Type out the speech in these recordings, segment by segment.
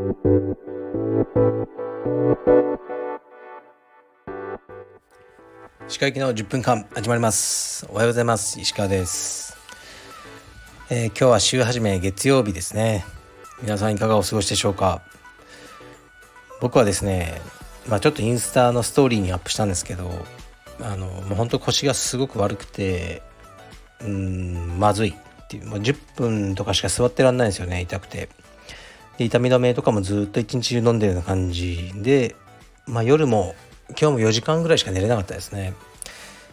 歯科行きの10分間始まります。おはようございます。石川です、えー、今日は週始め月曜日ですね。皆さんいかがお過ごしでしょうか。僕はですねまあちょっとインスタのストーリーにアップしたんですけどあのもう本当腰がすごく悪くてうんまずいっていう、まあ、10分とかしか座ってらんないんですよね痛くて。で痛み止めとかもずっと一日中飲んでるような感じで、まあ、夜も今日も4時間ぐらいしか寝れなかったですね。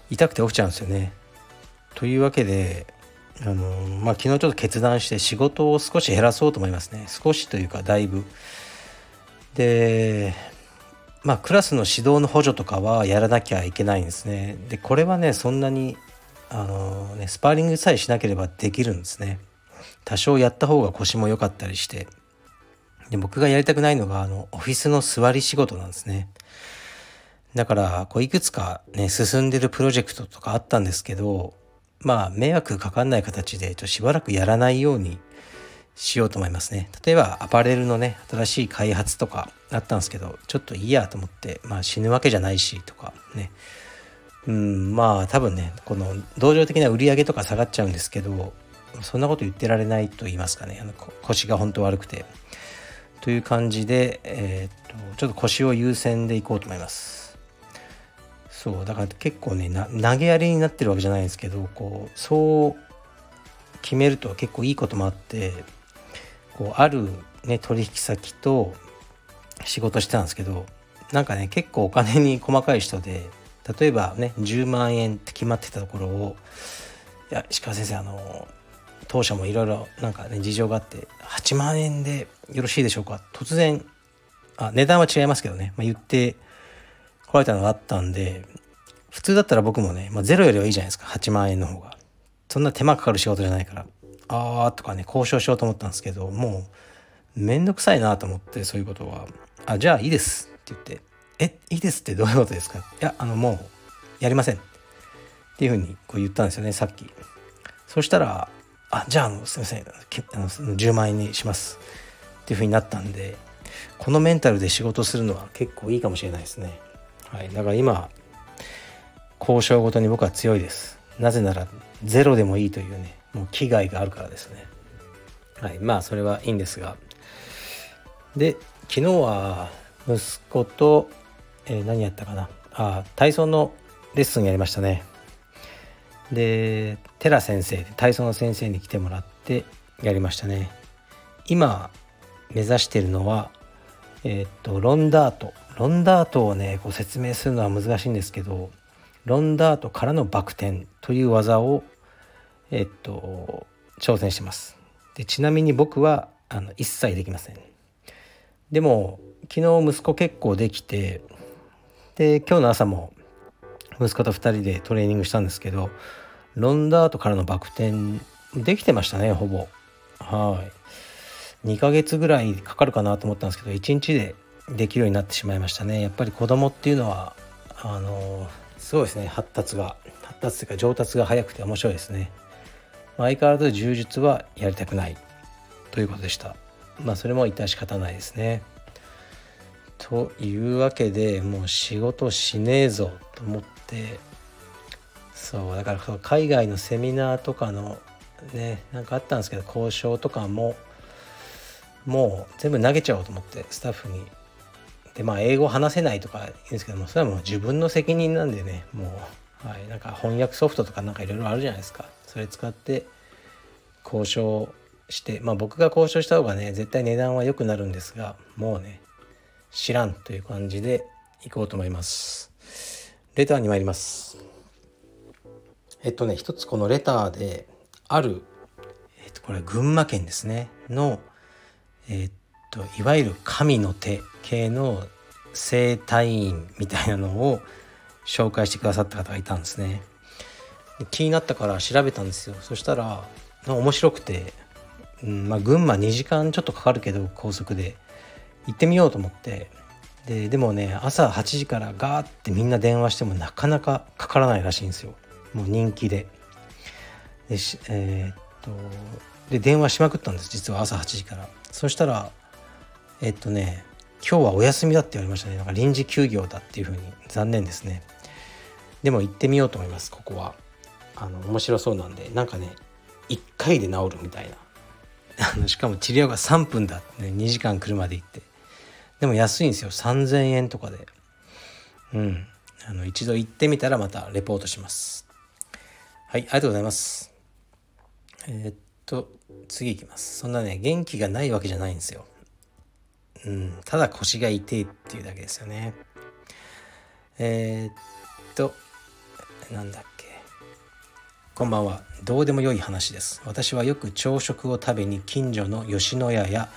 痛くて起きちゃうんですよね。というわけであのまあ昨日ちょっと決断して仕事を少し減らそうと思いますね。少しというかだいぶ。でまあクラスの指導の補助とかはやらなきゃいけないんですね。でこれはねそんなにあのねスパーリングさえしなければできるんですね。多少やった方が腰も良かったりして。で僕がやりたくないのがあのオフィスの座り仕事なんですね。だからこういくつかね進んでるプロジェクトとかあったんですけどまあ迷惑かかんない形でちょしばらくやらないようにしようと思いますね。例えばアパレルのね新しい開発とかあったんですけどちょっといいやと思ってまあ死ぬわけじゃないしとかね。うんまあ多分ねこの同情的な売り上げとか下がっちゃうんですけどそんなこと言ってられないと言いますかね。あの腰が本当悪くて。という感じで、えー、っとちょっと腰を優先でいこうと思います。そうだから結構ね投げやりになってるわけじゃないんですけどこうそう決めると結構いいこともあってこうある、ね、取引先と仕事してたんですけどなんかね結構お金に細かい人で例えばね10万円って決まってたところを「いや石川先生あの当社もいろいろなんかね事情があって8万円でよろしいでしょうか?」突然あ値段は違いますけどね、まあ、言って来られたのがあったんで普通だったら僕もね、まあ、ゼロよりはいいじゃないですか。8万円の方が。そんな手間かかる仕事じゃないから。ああとかね交渉しようと思ったんですけどもうめんどくさいなと思ってそういうことは「あじゃあいいです」って言って「えいいですってどういうことですか?」いやあのもうやりません。っていうふうにこう言ったんですよねさっき。そしたら「あじゃああのすいません。あの10万円にします」っていうふうになったんでこのメンタルで仕事するのは結構いいかもしれないですね。はい。だから今交渉ごとに僕は強いです。なぜならゼロでもいいというねもう危害があるからですね。はい。まあそれはいいんですが。で昨日は息子と、えー、何やったかな。あ体操のレッスンやりましたね。で寺先生体操の先生に来てもらってやりましたね。今目指してるのはえー、っとロンダート。ロンダートをねこう説明するのは難しいんですけどロンダートからのバク転という技をえっと挑戦してます。でちなみに僕はあの一切できません。でも昨日息子結構できてで今日の朝も息子と2人でトレーニングしたんですけどロンダートからのバク転できてましたねほぼ。はい。2ヶ月ぐらいかかるかなと思ったんですけど1日でできるようになってしまいましたね。やっぱり子供っていうのはあのすごいですね。発達が。発達というか上達が早くて面白いですね。相変わらず柔術はやりたくない。ということでした。まあそれも致し方ないですね。というわけでもう仕事しねえぞ。と思って。そうだから海外のセミナーとかのねなんかあったんですけど交渉とかももう全部投げちゃおうと思ってスタッフに。でまあ英語話せないとか言うんですけどもそれはもう自分の責任なんでねもう、はい、なんか翻訳ソフトとかなんかいろいろあるじゃないですか。それ使って交渉してまあ僕が交渉した方がね絶対値段は良くなるんですがもうね知らんという感じでいこうと思います。レターに参ります。えっとね一つこのレターである、えっと、これ群馬県ですね。のえっといわゆる神の手系の生体院みたいなのを紹介してくださった方がいたんですね。気になったから調べたんですよ。そしたら面白くて、うんまあ、群馬2時間ちょっとかかるけど高速で行ってみようと思って。ででもね朝8時からガーってみんな電話してもなかなかかからないらしいんですよ。もう人気で。でえー、っとで電話しまくったんです実は朝8時から。そしたらえっとね今日はお休みだって言われましたね。なんか臨時休業だっていうふうに。残念ですね。でも行ってみようと思いますここは。あの面白そうなんで。なんかね1回で治るみたいな。しかも治療が3分だってね2時間車で行って。でも安いんですよ。3000円とかで。うん。あの一度行ってみたらまたレポートします。はいありがとうございます。えー、っと次いきます。そんなね元気がないわけじゃないんですよ。うん。ただ腰が痛いっていうだけですよね。えー、っとなんだっけ。こんばんは。どうでもよい話です。私はよく朝食を食べに近所の吉野家や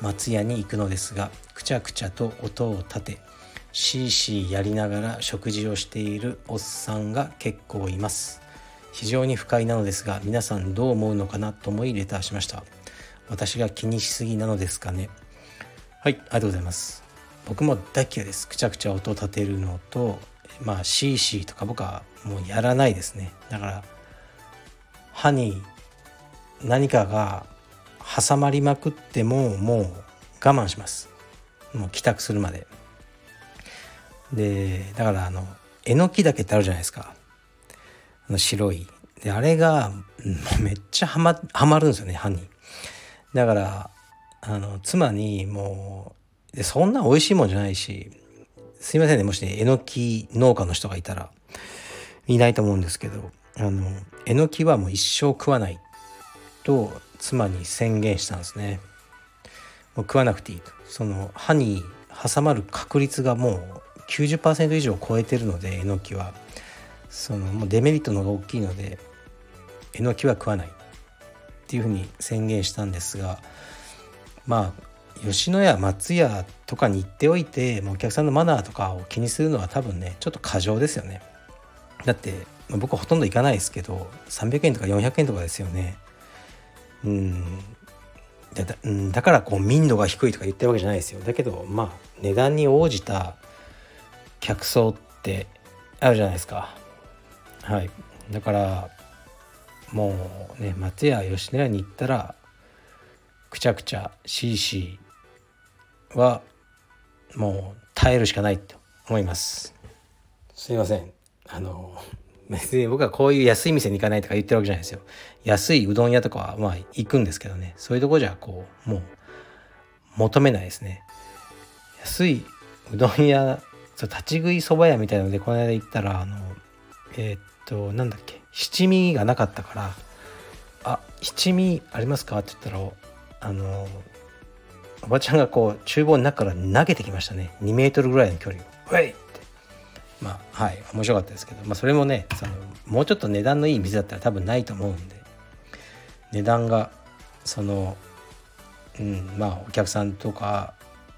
松屋に行くのですがくちゃくちゃと音を立てシーシーやりながら食事をしているおっさんが結構います。非常に不快なのですが皆さんどう思うのかなと思いレターしました。私が気にしすぎなのですかね。はいありがとうございます。僕も大嫌いです。くちゃくちゃ音を立てるのとまあ CC とか僕はもうやらないですね。だから歯に何かが挟まりまくってももう我慢します。もう帰宅するまで。でだからあのえのきだけってあるじゃないですか。あの白い。であれがめっちゃはまはまるんですよね歯に。だからあの妻にもうでそんな美味しいもんじゃないしすいませんねもしねえのき農家の人がいたらいないと思うんですけどあのえのきはもう一生食わないと妻に宣言したんですね。もう食わなくていいと。その歯に挟まる確率がもう90%以上超えてるのでえのきは。そのもうデメリットの方が大きいのでえのきは食わないっていうふうに宣言したんですがまあ吉野家松屋とかに行っておいてもうお客さんのマナーとかを気にするのは多分ねちょっと過剰ですよね。だって僕はほとんど行かないですけど300円とか400円とかですよね。うん。だだからこう民度が低いとか言ってるわけじゃないですよ。だけどまあ値段に応じた客層ってあるじゃないですか。はい。だからもうね松屋吉野家に行ったらくちゃくちゃ CC はもう耐えるしかないと思います。すいません。あの別に僕はこういう安い店に行かないとか言ってるわけじゃないですよ。安いうどん屋とかはまあ行くんですけどね。そういうとこじゃこうもう求めないですね。安いうどん屋そう立ち食いそば屋みたいなのでこの間行ったらあのえー、っとなんだっけ七味がなかったから「あ七味ありますか?」って言ったらあのおばちゃんがこう厨房の中から投げてきましたね。2メートルぐらいの距離を「ウェイ!」って。まあはい面白かったですけど、まあ、それもねそのもうちょっと値段のいい店だったら多分ないと思うんで。値段がそのうんまあお客さんとか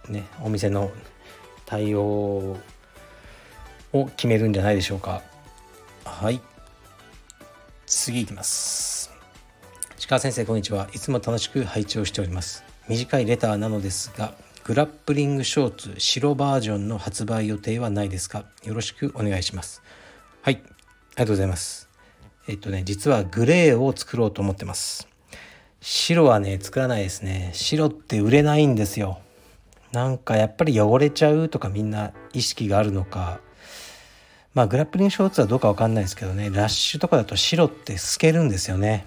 ねお店の対応を決めるんじゃないでしょうか。はい。次いきます。鹿先生こんにちは。いつも楽しく拝聴しております。短いレターなのですがグラップリングショーツ白バージョンの発売予定はないですか？よろしくお願いします。はい。ありがとうございます。えっとね実はグレーを作ろうと思ってます。白はね作らないですね。白って売れないんですよ。なんかやっぱり汚れちゃうとかみんな意識があるのか。まあグラップリングショーツはどうかわかんないですけどね。ラッシュとかだと白って透けるんですよね。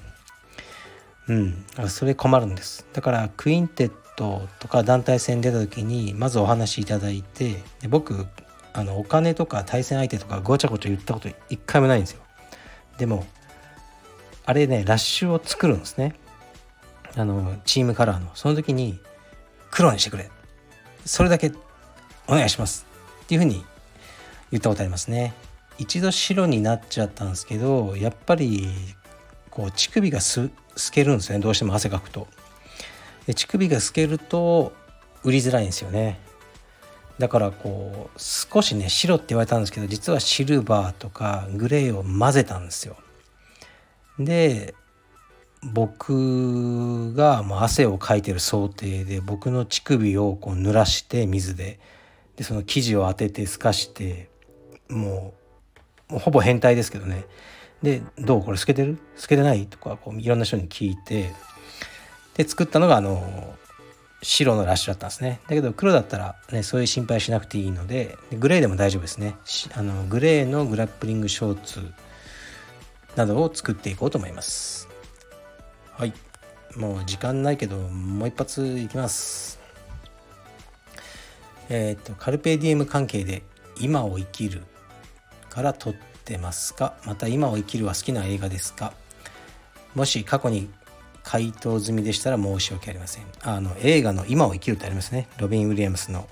うん。それ困るんです。だからクインテットとか団体戦出た時にまずお話しいただいてで僕あのお金とか対戦相手とかごちゃごちゃ言ったこと一回もないんですよ。でもあれねラッシュを作るんですね。あのチームカラーの。その時に黒にしてくれ。それだけお願いします。っていうふうに言ったことありますね。一度白になっちゃったんですけどやっぱりこう乳首がす透けるんですね。どうしても汗かくと。で乳首が透けると売りづらいんですよね。だからこう少しね白って言われたんですけど実はシルバーとかグレーを混ぜたんですよ。で僕がもう汗をかいてる想定で僕の乳首をこう濡らして水で。でその生地を当てて透かしてもうもうほぼ変態ですけどね。で「どうこれ透けてる？透けてない?」とかこういろんな人に聞いて。で作ったのがあの白のラッシュだったんですね。だけど黒だったら、ね、そういう心配しなくていいのでグレーでも大丈夫ですね。あのグレーのグラップリングショーツなどを作っていこうと思います。はい。もう時間ないけどもう一発いきます。えっ、と carpe diem 関係で今を生きるから取ってますか？また今を生きるは好きな映画ですか？もし過去に回答済みでしたら申し訳ありません。あの映画の今を生きるってありますね。ロビン・ウィリアムスの。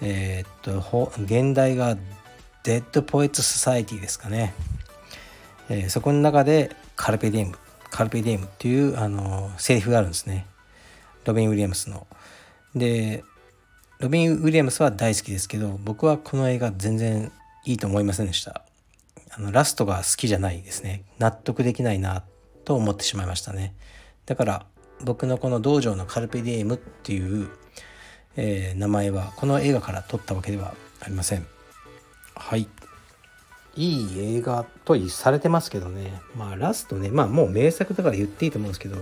えー、っと原題が Dead Poet Society ですかね、えー、そこの中で carpe diem carpe diem っていうあのセリフがあるんですね。ロビン・ウィリアムスの。でロビン・ウィリアムスは大好きですけど僕はこの映画全然いいと思いませんでした。あのラストが好きじゃないですね。納得できないなと思ってしまいましたね。だから僕のこの道場のカルペディエムっていう、えー、名前はこの映画から取ったわけではありません。はい。いい映画とされてますけどね。まあラストね。まあもう名作だから言っていいと思うんですけど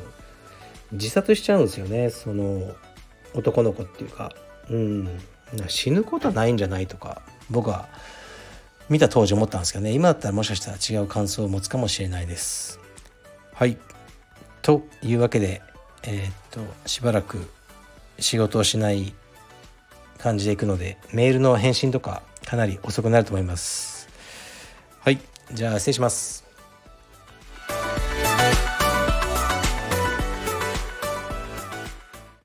自殺しちゃうんですよね。その男の子っていうか。うん。死ぬことはないんじゃないとか僕は見た当時思ったんですけどね。今だったらもしかしたら違う感想を持つかもしれないです。はいというわけでえー、っとしばらく仕事をしない感じでいくのでメールの返信とかかなり遅くなると思います。はい。じゃあ失礼します